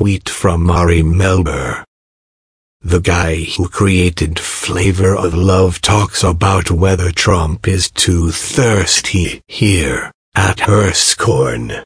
tweet from Ari Melber. The guy who created Flavor of Love talks about whether Trump is too thirsty here, at Hirschorn.